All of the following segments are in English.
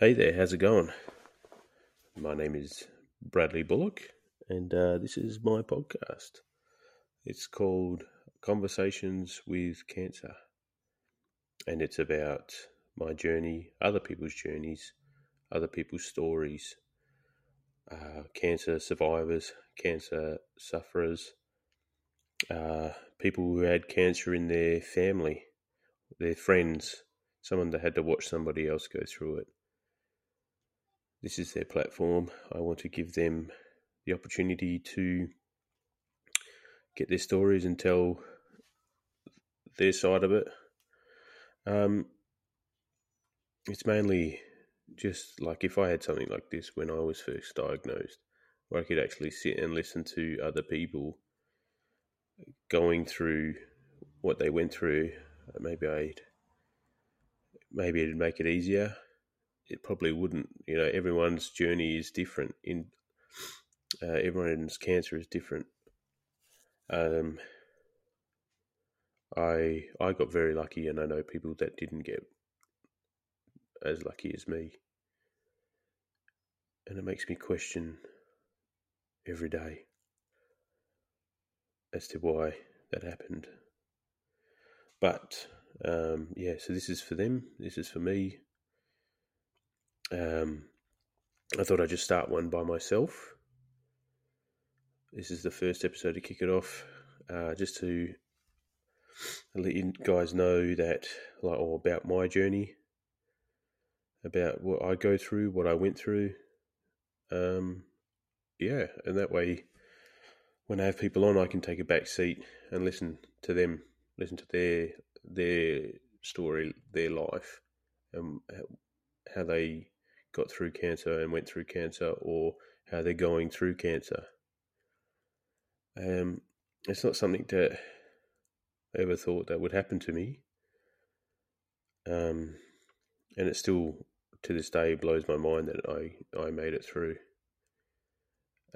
Hey there, how's it going? My name is Bradley Bullock, and uh, this is my podcast. It's called Conversations with Cancer, and it's about my journey, other people's journeys, other people's stories, uh, cancer survivors, cancer sufferers, uh, people who had cancer in their family, their friends, someone that had to watch somebody else go through it this is their platform. I want to give them the opportunity to get their stories and tell their side of it. Um, it's mainly just like if I had something like this when I was first diagnosed, where I could actually sit and listen to other people going through what they went through. Maybe I'd maybe it'd make it easier it probably wouldn't. You know, everyone's journey is different. In uh, everyone's cancer is different. Um, I I got very lucky, and I know people that didn't get as lucky as me, and it makes me question every day as to why that happened. But um, yeah, so this is for them. This is for me. Um, I thought I'd just start one by myself. This is the first episode to kick it off, uh, just to let you guys know that, like, all about my journey, about what I go through, what I went through. Um, yeah, and that way, when I have people on, I can take a back seat and listen to them, listen to their their story, their life, and how they got through cancer and went through cancer or how they're going through cancer. Um, it's not something that I ever thought that would happen to me. Um, and it still, to this day, blows my mind that I, I made it through.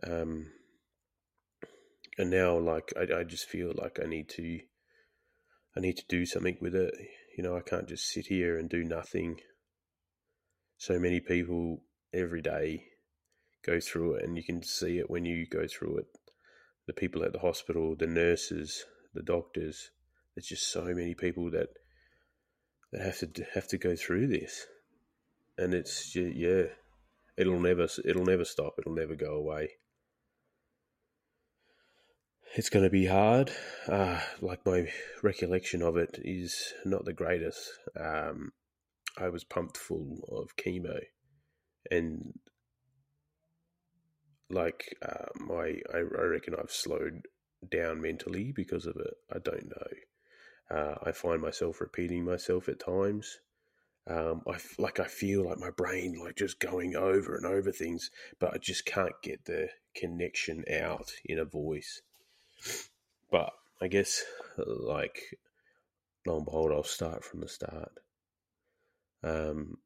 Um, and now, like, I, I just feel like I need to, I need to do something with it. You know, I can't just sit here and do nothing so many people every day go through it, and you can see it when you go through it. The people at the hospital, the nurses, the doctors. There's just so many people that that have to have to go through this, and it's yeah, it'll never it'll never stop. It'll never go away. It's going to be hard. Uh, like my recollection of it is not the greatest. Um, I was pumped full of chemo, and like uh, my, I, I reckon I've slowed down mentally because of it. I don't know. Uh, I find myself repeating myself at times. Um, I like I feel like my brain like just going over and over things, but I just can't get the connection out in a voice. But I guess like lo and behold, I'll start from the start. Um,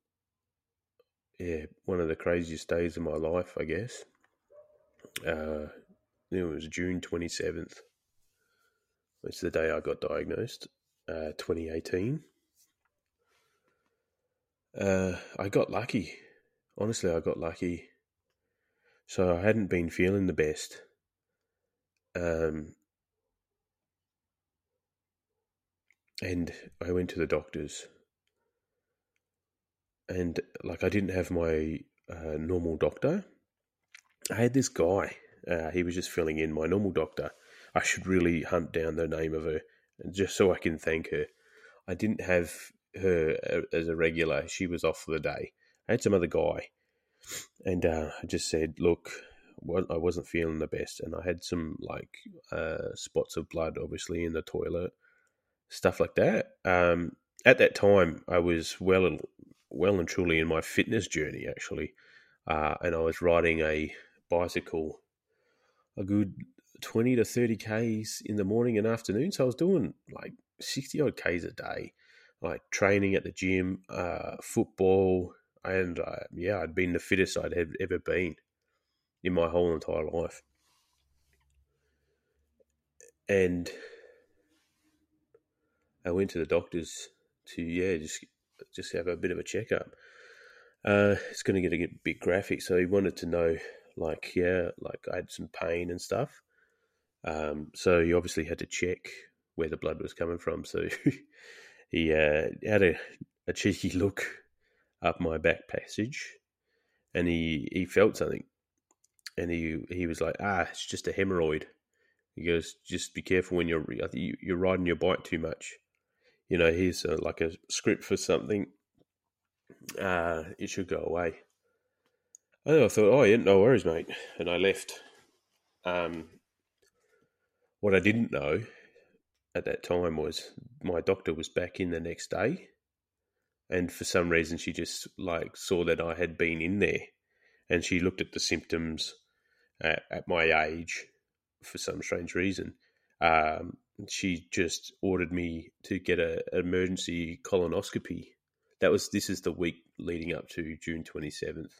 yeah, one of the craziest days of my life, I guess. Uh, it was June 27th. It's the day I got diagnosed, uh, 2018. Uh, I got lucky. Honestly, I got lucky. So I hadn't been feeling the best. Um, and I went to the doctors and like I didn't have my uh, normal doctor. I had this guy. Uh, he was just filling in my normal doctor. I should really hunt down the name of her, just so I can thank her. I didn't have her uh, as a regular. She was off for the day. I had some other guy, and uh, I just said, "Look, I wasn't feeling the best, and I had some like uh, spots of blood, obviously, in the toilet, stuff like that." Um, at that time, I was well well and truly in my fitness journey, actually. Uh, and I was riding a bicycle a good 20 to 30 Ks in the morning and afternoon. So I was doing like 60 odd Ks a day, like training at the gym, uh, football. And uh, yeah, I'd been the fittest I'd have ever been in my whole entire life. And I went to the doctors to, yeah, just just have a bit of a checkup. Uh, it's going to get a bit graphic, so he wanted to know, like, yeah, like I had some pain and stuff. Um, so he obviously had to check where the blood was coming from. So he uh, had a, a cheeky look up my back passage, and he he felt something, and he he was like, ah, it's just a hemorrhoid. He goes, just be careful when you're you're riding your bike too much. You know, here's a, like a script for something. Uh, it should go away. And I thought, oh yeah, no worries, mate, and I left. Um, what I didn't know at that time was my doctor was back in the next day, and for some reason she just like saw that I had been in there, and she looked at the symptoms at, at my age for some strange reason, um, she just ordered me to get a, an emergency colonoscopy. That was this is the week leading up to June twenty seventh.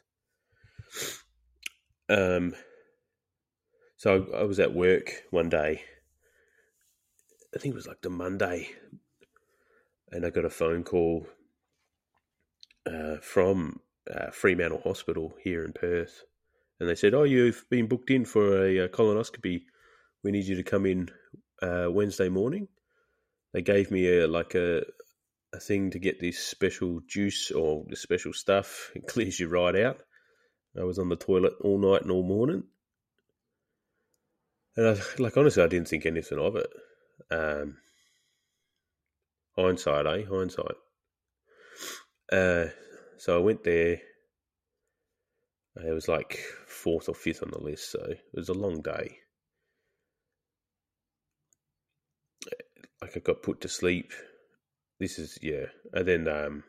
Um, so I, I was at work one day. I think it was like the Monday, and I got a phone call uh, from uh, Fremantle Hospital here in Perth, and they said, "Oh, you've been booked in for a, a colonoscopy. We need you to come in uh, Wednesday morning. They gave me a like a a thing to get this special juice or the special stuff. It clears you right out. I was on the toilet all night and all morning, and I, like honestly, I didn't think anything of it. Um, hindsight, eh? Hindsight. Uh, so I went there. It was like fourth or fifth on the list, so it was a long day. Like I got put to sleep. This is yeah, and then um,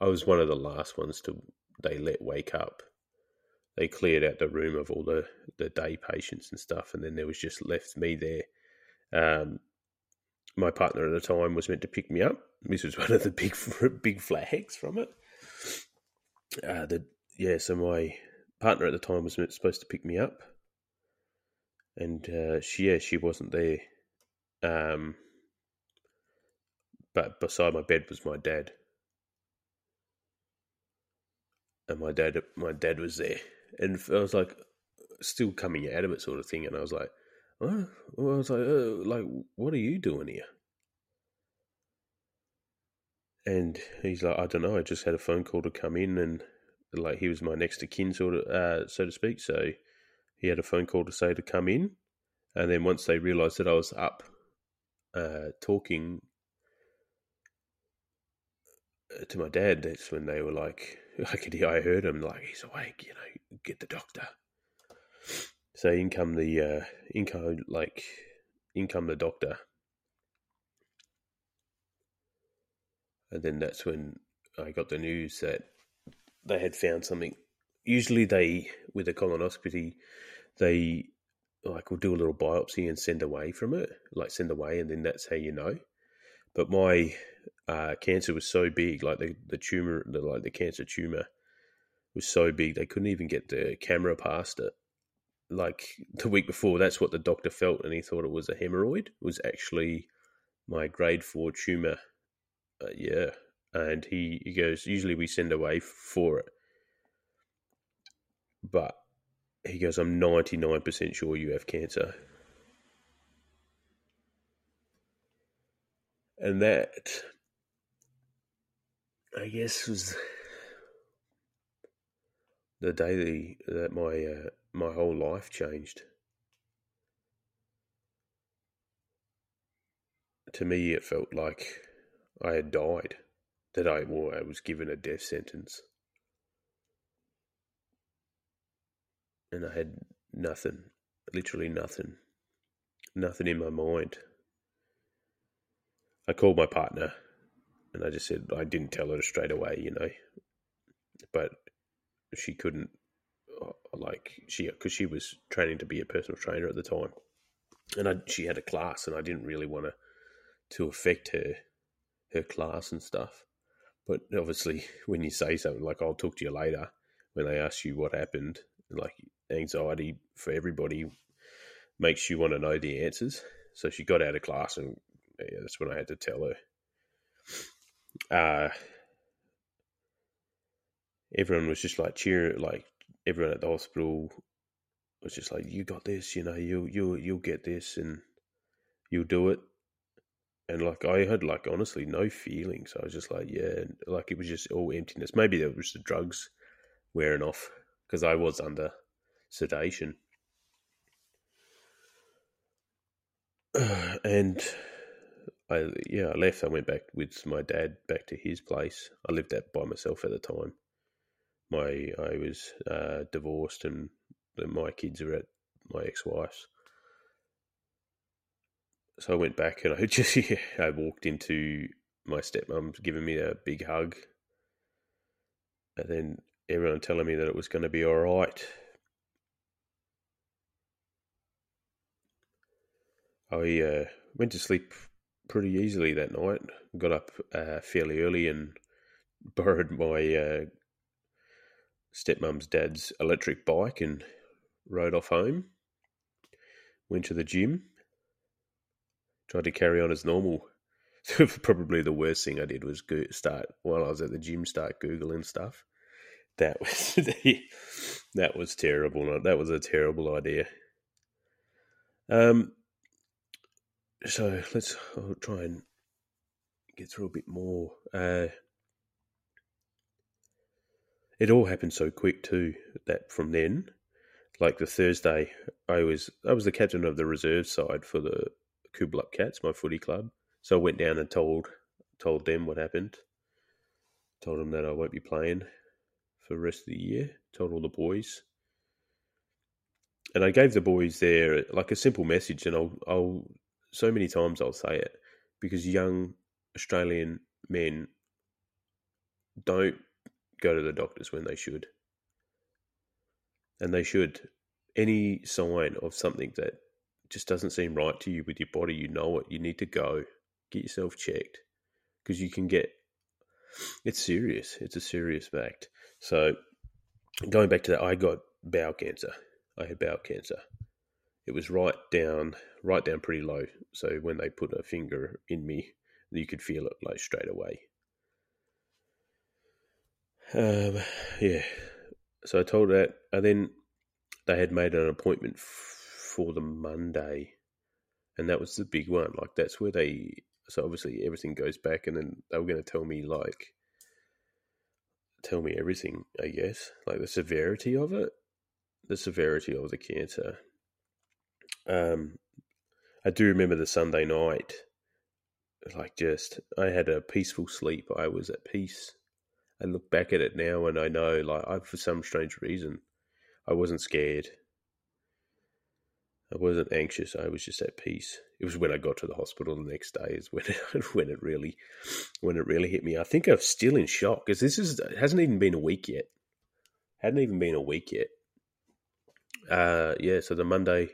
I was one of the last ones to they let wake up. They cleared out the room of all the the day patients and stuff, and then there was just left me there. Um, my partner at the time was meant to pick me up. This was one of the big big flags from it. Uh, the yeah, so my partner at the time was supposed to pick me up, and uh, she yeah she wasn't there. Um, but beside my bed was my dad, and my dad, my dad was there, and I was like, still coming out of it, sort of thing. And I was like, oh, I was like, oh, like, what are you doing here? And he's like, I don't know. I just had a phone call to come in, and like he was my next of kin, sort of, uh, so to speak. So he had a phone call to say to come in, and then once they realised that I was up uh, talking uh, to my dad, that's when they were like, I could hear, I heard him like, he's awake, you know, get the doctor. So in come the, uh, in come, like, in come the doctor. And then that's when I got the news that they had found something. Usually they, with a colonoscopy, they like we'll do a little biopsy and send away from it, like send away, and then that's how you know. But my uh, cancer was so big, like the the tumor, the, like the cancer tumor was so big they couldn't even get the camera past it. Like the week before, that's what the doctor felt, and he thought it was a hemorrhoid. It was actually my grade four tumor. Uh, yeah, and he he goes. Usually we send away for it, but he goes, I'm 99% sure you have cancer. And that, I guess, was the day that my uh, my whole life changed. To me, it felt like I had died, that I, well, I was given a death sentence. And I had nothing, literally nothing, nothing in my mind. I called my partner and I just said I didn't tell her straight away, you know, but she couldn't, uh, like, she, because she was training to be a personal trainer at the time. And I, she had a class and I didn't really want to, to affect her, her class and stuff. But obviously, when you say something like, I'll talk to you later, when they ask you what happened, like anxiety for everybody makes you want to know the answers. So she got out of class, and yeah, that's when I had to tell her. Uh, everyone was just like cheering, like everyone at the hospital was just like, "You got this, you know, you you you'll get this, and you'll do it." And like I had like honestly no feelings. I was just like, yeah, like it was just all emptiness. Maybe it was the drugs wearing off because I was under sedation. and I yeah, I left. I went back with my dad back to his place. I lived out by myself at the time. My I was uh, divorced, and my kids are at my ex-wife's. So I went back, and I just yeah, I walked into my stepmom's giving me a big hug, and then everyone telling me that it was going to be all right. I uh, went to sleep pretty easily that night. Got up uh, fairly early and borrowed my uh, stepmom's dad's electric bike and rode off home. Went to the gym. Tried to carry on as normal. Probably the worst thing I did was go start while I was at the gym, start googling stuff. That was that was terrible. That was a terrible idea. Um, so let's I'll try and get through a bit more. Uh, it all happened so quick too that from then, like the Thursday, I was I was the captain of the reserve side for the Coolbellup Cats, my footy club. So I went down and told told them what happened. Told them that I won't be playing for the rest of the year. Told all the boys, and I gave the boys there like a simple message, and I'll I'll so many times I'll say it because young Australian men don't go to the doctors when they should. And they should. Any sign of something that just doesn't seem right to you with your body, you know it. You need to go get yourself checked because you can get it's serious. It's a serious fact. So, going back to that, I got bowel cancer. I had bowel cancer it was right down, right down pretty low. So when they put a finger in me, you could feel it like straight away. Um, yeah. So I told that, and then they had made an appointment f- for the Monday, and that was the big one. Like that's where they. So obviously everything goes back, and then they were going to tell me like, tell me everything. I guess like the severity of it, the severity of the cancer, um, I do remember the Sunday night. Like, just, I had a peaceful sleep. I was at peace. I look back at it now and I know, like, I, for some strange reason, I wasn't scared. I wasn't anxious. I was just at peace. It was when I got to the hospital the next day is when it, when it really when it really hit me. I think I'm still in shock because this is it hasn't even been a week yet. Hadn't even been a week yet. Uh, yeah. So the Monday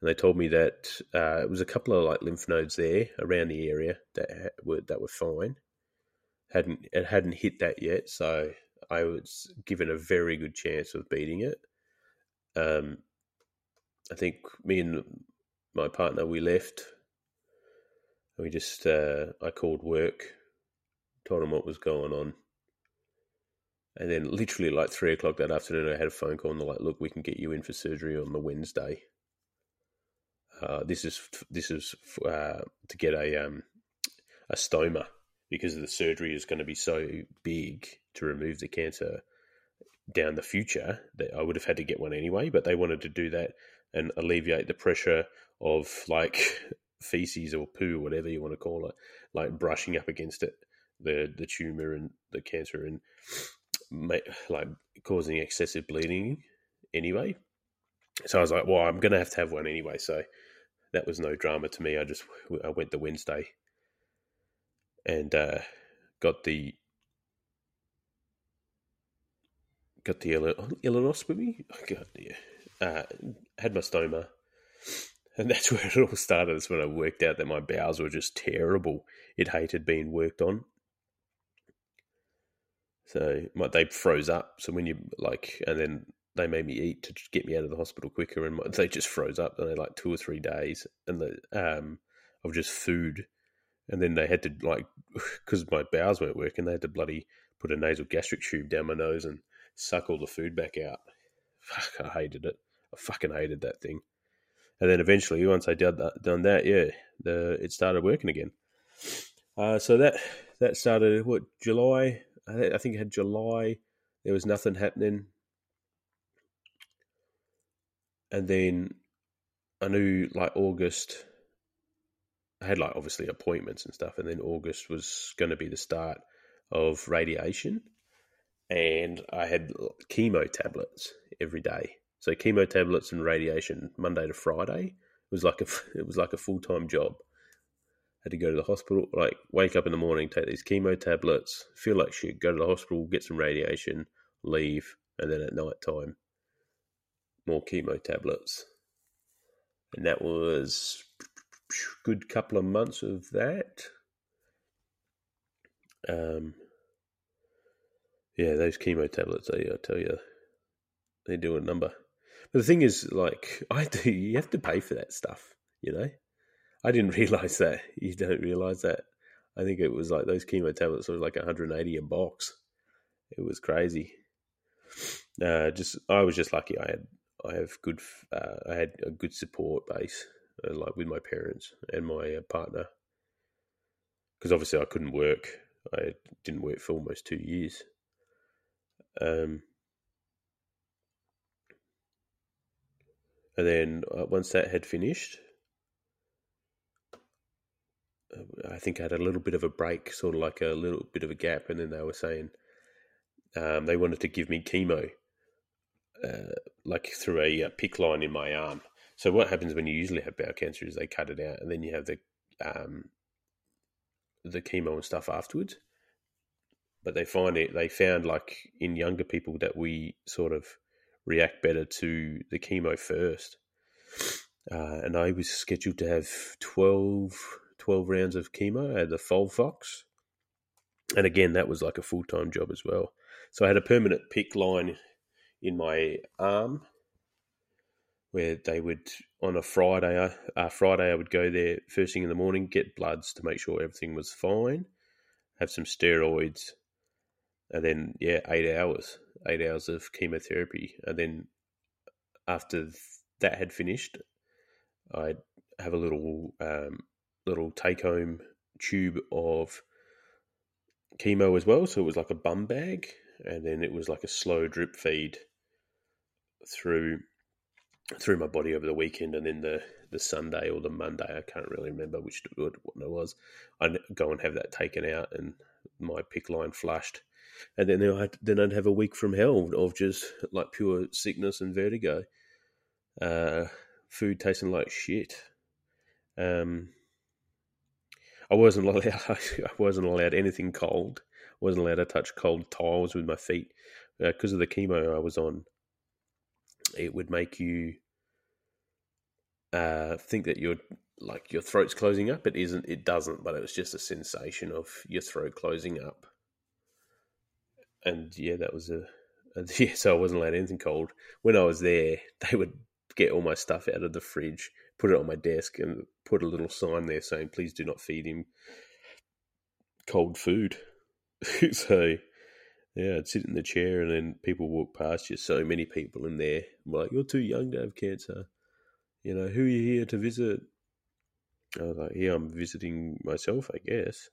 and they told me that uh, it was a couple of like lymph nodes there around the area that were that were fine. hadn't It hadn't hit that yet, so I was given a very good chance of beating it. Um, I think me and my partner we left. We just uh, I called work, told them what was going on, and then literally like three o'clock that afternoon, I had a phone call and they're like, "Look, we can get you in for surgery on the Wednesday." Uh, this is this is uh, to get a um, a stoma because the surgery is going to be so big to remove the cancer down the future that I would have had to get one anyway. But they wanted to do that and alleviate the pressure of like feces or poo, whatever you want to call it, like brushing up against it, the the tumor and the cancer, and like causing excessive bleeding anyway. So I was like, well, I'm going to have to have one anyway. So that was no drama to me. I just I went the Wednesday and uh, got the got the ileostomy. I got yeah, uh, had my stoma, and that's where it all started. Is when I worked out that my bowels were just terrible. It hated being worked on. So my, they froze up. So when you like, and then they made me eat to get me out of the hospital quicker, and they just froze up. They like two or three days, and the um of just food, and then they had to like because my bowels weren't working, they had to bloody put a nasal gastric tube down my nose and suck all the food back out. Fuck, I hated it. I fucking hated that thing. And then eventually, once I did that, done that, yeah, the it started working again. Uh, so that that started what July. I think it had July. There was nothing happening, and then I knew like August. I had like obviously appointments and stuff, and then August was going to be the start of radiation, and I had chemo tablets every day. So chemo tablets and radiation Monday to Friday. It was like a it was like a full time job. I Had to go to the hospital, like wake up in the morning, take these chemo tablets, feel like shit, go to the hospital, get some radiation, leave, and then at night time, more chemo tablets. And that was good couple of months of that. Um, yeah, those chemo tablets, I, I tell you, they do a number. But the thing is, like, I do, you have to pay for that stuff, you know? I didn't realize that. You don't realize that. I think it was like those chemo tablets were like 180 a box. It was crazy. Uh, just I was just lucky. I had I have good uh, I had a good support base, uh, like with my parents and my uh, partner. Because obviously I couldn't work. I didn't work for almost two years. Um, and then uh, once that had finished, uh, I think I had a little bit of a break, sort of like a little bit of a gap, and then they were saying um, they wanted to give me chemo, uh, like through a, a, PICC line in my arm. So what happens when you usually have bowel cancer is they cut it out, and then you have the um, the chemo and stuff afterwards. But they find it they found like in younger people that we sort of react better to the chemo first. Uh, and i was scheduled to have 12, 12 rounds of chemo i had the FOLFOX and again that was like a full-time job as well. So i had a permanent PICC line in my arm where they would on a friday uh, friday i would go there first thing in the morning get bloods to make sure everything was fine have some steroids and then yeah, eight hours, eight hours of chemotherapy, and then after that had finished, I'd have a little um, little take home tube of chemo as well. So it was like a bum bag, and then it was like a slow drip feed through through my body over the weekend, and then the the Sunday or the Monday, I can't really remember which what it was. I'd go and have that taken out and my PICC line flushed, and then I'd, then I'd have a week from hell of just like pure sickness and vertigo. Uh, food tasting like shit. Um, I wasn't allowed. I wasn't allowed anything cold. I wasn't allowed to touch cold tiles with my feet because uh, of the chemo I was on. It would make you uh, think that you're like your throat's closing up. It isn't. It doesn't. But it was just a sensation of your throat closing up and yeah, that was a, a yeah. So I wasn't allowed anything cold. When I was there, they would get all my stuff out of the fridge, put it on my desk, and put a little sign there saying, "Please do not feed him cold food." so yeah, I'd sit in the chair, and then people walk past you. So many people in there. I'm like, "You're too young to have cancer." You know, who are you here to visit? I was like, "Yeah, I'm visiting myself, I guess."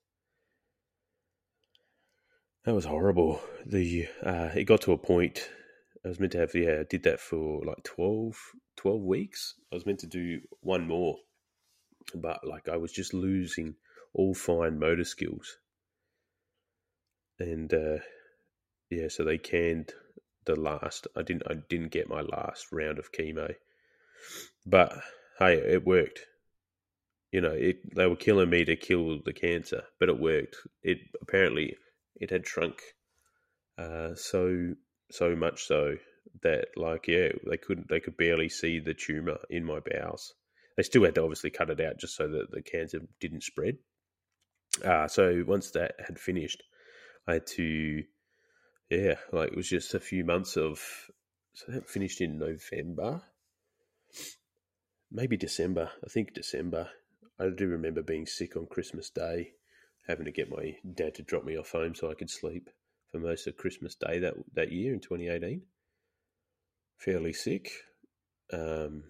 That was horrible. The uh, it got to a point. I was meant to have yeah, I did that for like 12, 12 weeks. I was meant to do one more, but like I was just losing all fine motor skills, and uh, yeah, so they canned the last. I didn't. I didn't get my last round of chemo, but hey, it worked. You know, it, they were killing me to kill the cancer, but it worked. It apparently it had shrunk uh, so so much so that like yeah they couldn't they could barely see the tumor in my bowels. They still had to obviously cut it out just so that the cancer didn't spread. Uh, so once that had finished, I had to yeah like it was just a few months of so that finished in November, maybe December. I think December. I do remember being sick on Christmas Day having to get my dad to drop me off home so I could sleep for most of Christmas Day that that year in 2018. Fairly sick. Um,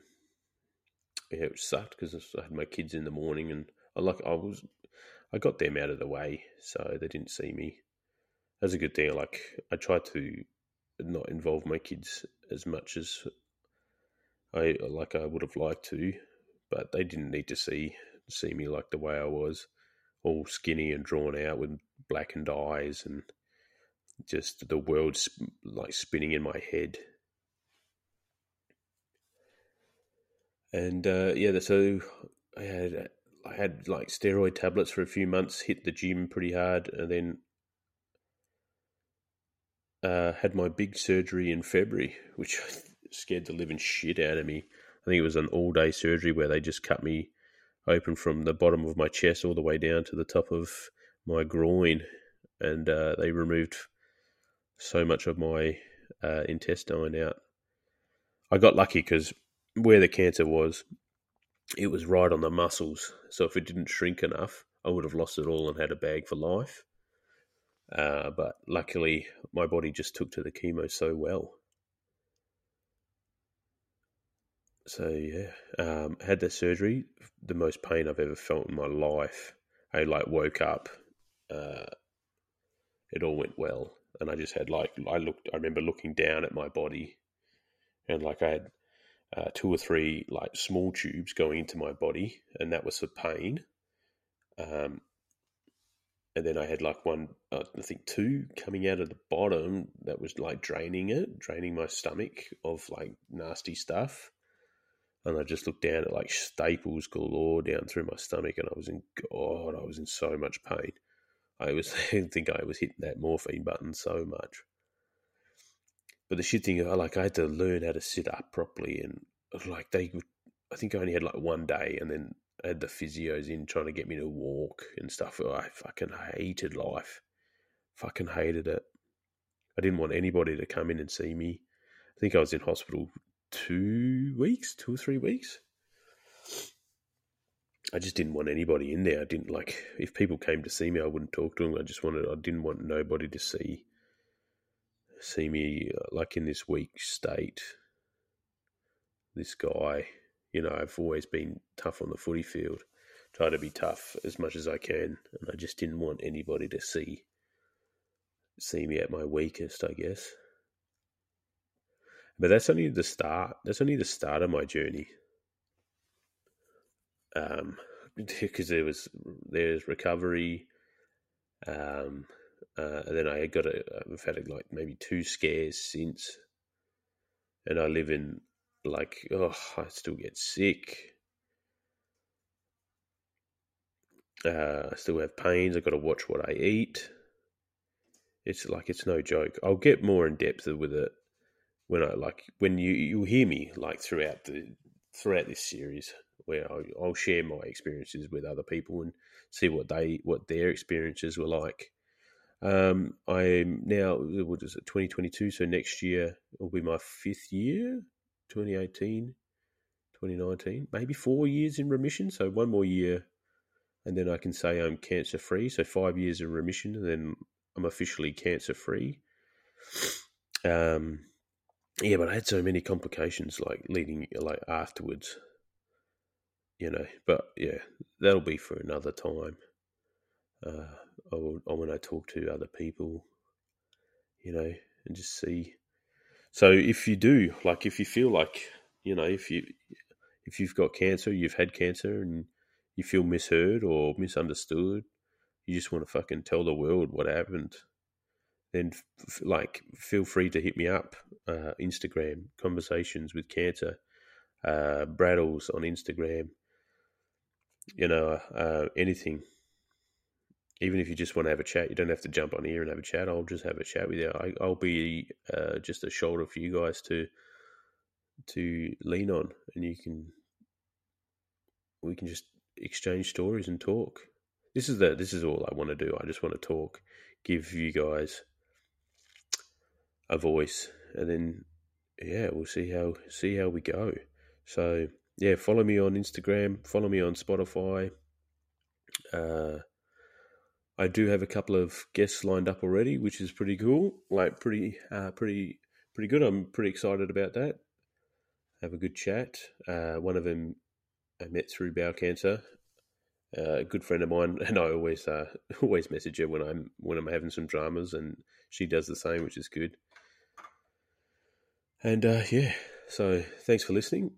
yeah, it sucked because I had my kids in the morning, and I like I was I got them out of the way, so they didn't see me. That's a good thing. Like I tried to not involve my kids as much as I like I would have liked to, but they didn't need to see see me like the way I was, all skinny and drawn out with blackened eyes and just the world like spinning in my head. And uh, yeah, so I had I had like steroid tablets for a few months, hit the gym pretty hard, and then uh, had my big surgery in February, which scared the living shit out of me. I think it was an all day surgery where they just cut me open from the bottom of my chest all the way down to the top of my groin, and uh, they removed so much of my uh, intestine out. I got lucky because where the cancer was, it was right on the muscles. So if it didn't shrink enough, I would have lost it all and had a bag for life. Uh, but luckily, my body just took to the chemo so well. So yeah, um, had the surgery. The most pain I've ever felt in my life. I like woke up. Uh, it all went well, and I just had like I looked. I remember looking down at my body, and like I had uh, two or three like small tubes going into my body, and that was for pain. Um, and then I had like one, uh, I think two coming out of the bottom that was like draining it, draining my stomach of like nasty stuff. And I just looked down at like staples galore down through my stomach, and I was in God, I was in so much pain. I was, I think I was hitting that morphine button so much. But the shit thing, like I had to learn how to sit up properly, and like they, I think I only had like one day, and then I had the physios in trying to get me to walk and stuff. I fucking hated life, fucking hated it. I didn't want anybody to come in and see me. I think I was in hospital two weeks, two or three weeks. I just didn't want anybody in there. I didn't like if people came to see me, I wouldn't talk to them. I just wanted, I didn't want nobody to see see me uh, like in this weak state. This guy, you know, I've always been tough on the footy field, try to be tough as much as I can, and I just didn't want anybody to see see me at my weakest, I guess. But that's only the start. That's only the start of my journey. Um, because there was there's recovery, um, uh, and then I got a, I've had like maybe two scares since, and I live in like oh I still get sick. Uh, I still have pains. I got to watch what I eat. It's like it's no joke. I'll get more in depth with it when I like when you you'll hear me like throughout the throughout this series where I'll, I'll share my experiences with other people and see what they what their experiences were like. Um, I'm now, what is it, 2022? So next year will be my fifth year, 2018, 2019, maybe four years in remission. So one more year, and then I can say I'm cancer free. So five years in remission, and then I'm officially cancer free. Um, yeah, but I had so many complications like leading, like afterwards, you know. But yeah, that'll be for another time. Uh, or when I talk to other people, you know, and just see. So if you do, like, if you feel like, you know, if you if you've got cancer, you've had cancer, and you feel misheard or misunderstood, you just want to fucking tell the world what happened. Then, f- like, feel free to hit me up. Uh, Instagram conversations with cancer, uh, Braddles on Instagram. You know, uh, anything even if you just want to have a chat, you don't have to jump on here and have a chat. I'll just have a chat with you. I, will be uh, just a shoulder for you guys to to lean on, and you can we can just exchange stories and talk. This is the this is all I want to do. I just want to talk, give you guys a voice, and then yeah, we'll see how see how we go. So yeah, follow me on Instagram, follow me on Spotify. Uh, I do have a couple of guests lined up already, which is pretty cool. Like pretty, uh, pretty, pretty good. I'm pretty excited about that. Have a good chat. Uh, one of them I met through bowel cancer. Uh, a good friend of mine, and I always uh, always message her when I'm when I'm having some dramas, and she does the same, which is good. And uh, yeah, so thanks for listening.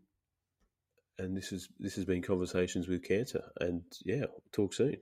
And this is this has been conversations with cancer, and yeah, talk soon.